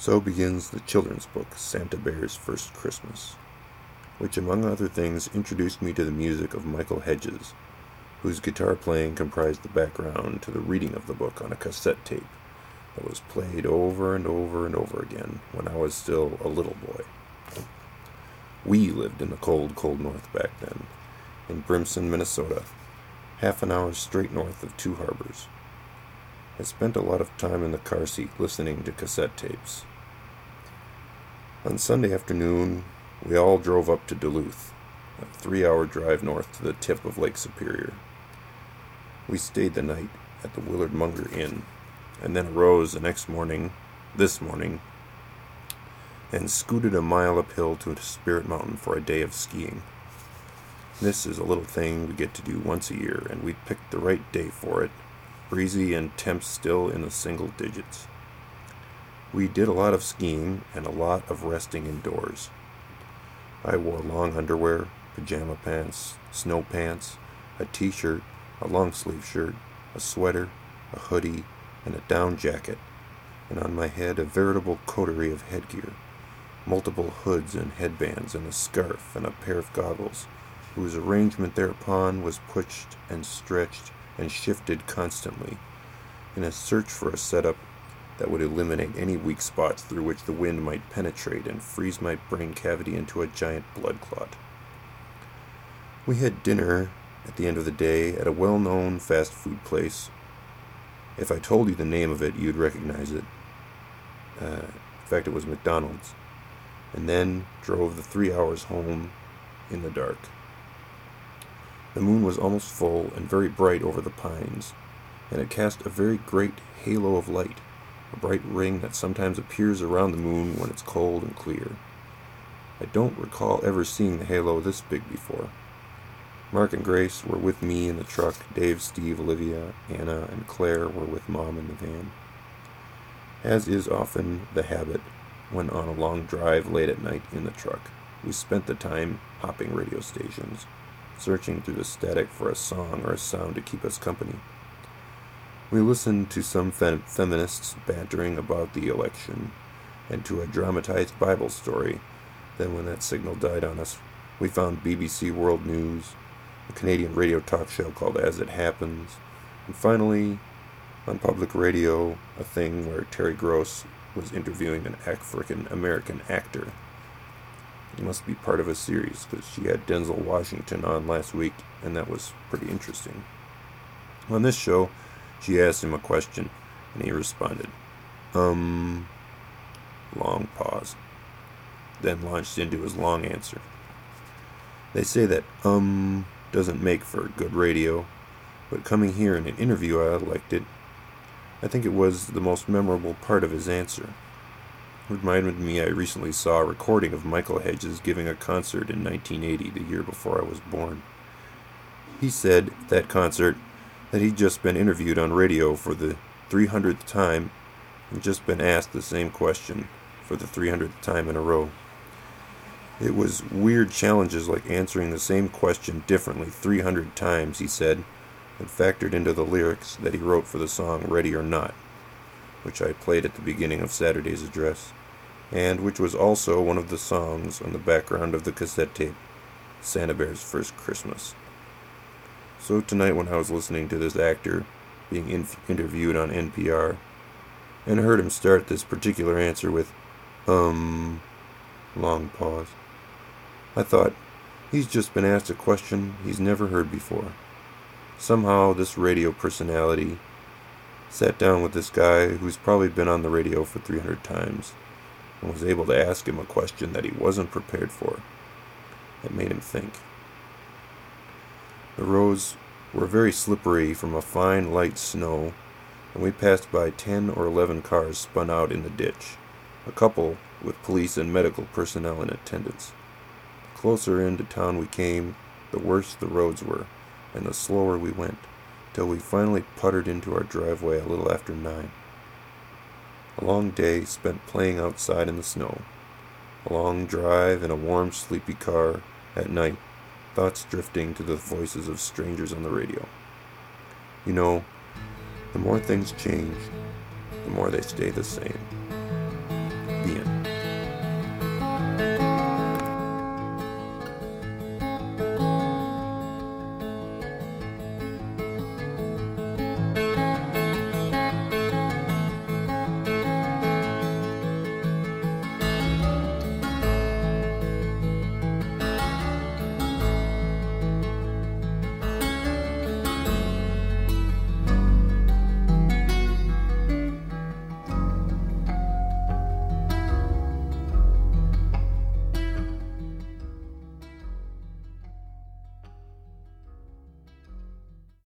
So begins the children's book, Santa Bear's First Christmas, which, among other things, introduced me to the music of Michael Hedges, whose guitar playing comprised the background to the reading of the book on a cassette tape that was played over and over and over again when I was still a little boy. We lived in the cold, cold north back then, in Brimson, Minnesota, half an hour straight north of Two Harbors. I spent a lot of time in the car seat listening to cassette tapes. On Sunday afternoon, we all drove up to Duluth, a three hour drive north to the tip of Lake Superior. We stayed the night at the Willard Munger Inn, and then arose the next morning, this morning, and scooted a mile uphill to Spirit Mountain for a day of skiing. This is a little thing we get to do once a year, and we picked the right day for it, breezy and temps still in the single digits. We did a lot of skiing and a lot of resting indoors. I wore long underwear, pajama pants, snow pants, a t shirt, a long sleeve shirt, a sweater, a hoodie, and a down jacket, and on my head a veritable coterie of headgear multiple hoods and headbands, and a scarf and a pair of goggles, whose arrangement thereupon was pushed and stretched and shifted constantly, in a search for a setup that would eliminate any weak spots through which the wind might penetrate and freeze my brain cavity into a giant blood clot. We had dinner at the end of the day at a well known fast food place. If I told you the name of it, you'd recognize it. Uh, in fact, it was McDonald's and then drove the three hours home in the dark. The moon was almost full and very bright over the pines, and it cast a very great halo of light, a bright ring that sometimes appears around the moon when it's cold and clear. I don't recall ever seeing the halo this big before. Mark and Grace were with me in the truck. Dave, Steve, Olivia, Anna, and Claire were with Mom in the van. As is often the habit, when on a long drive late at night in the truck. We spent the time hopping radio stations, searching through the static for a song or a sound to keep us company. We listened to some fem- feminists bantering about the election and to a dramatized Bible story. Then, when that signal died on us, we found BBC World News, a Canadian radio talk show called As It Happens, and finally, on public radio, a thing where Terry Gross was interviewing an African American actor. Must be part of a series because she had Denzel Washington on last week, and that was pretty interesting. On this show, she asked him a question, and he responded, Um, long pause, then launched into his long answer. They say that, um, doesn't make for good radio, but coming here in an interview, I liked it I think it was the most memorable part of his answer. Reminded me I recently saw a recording of Michael Hedges giving a concert in 1980, the year before I was born. He said at that concert that he'd just been interviewed on radio for the 300th time and just been asked the same question for the 300th time in a row. It was weird challenges like answering the same question differently 300 times, he said and factored into the lyrics that he wrote for the song Ready or Not, which I played at the beginning of Saturday's address, and which was also one of the songs on the background of the cassette tape Santa Bear's First Christmas. So tonight, when I was listening to this actor being in- interviewed on NPR, and heard him start this particular answer with, um, long pause, I thought, he's just been asked a question he's never heard before. Somehow, this radio personality sat down with this guy who's probably been on the radio for 300 times and was able to ask him a question that he wasn't prepared for. It made him think. The roads were very slippery from a fine light snow, and we passed by 10 or 11 cars spun out in the ditch, a couple with police and medical personnel in attendance. The closer into town we came, the worse the roads were, and the slower we went, till we finally puttered into our driveway a little after nine. A long day spent playing outside in the snow. A long drive in a warm, sleepy car at night, thoughts drifting to the voices of strangers on the radio. You know, the more things change, the more they stay the same. The end.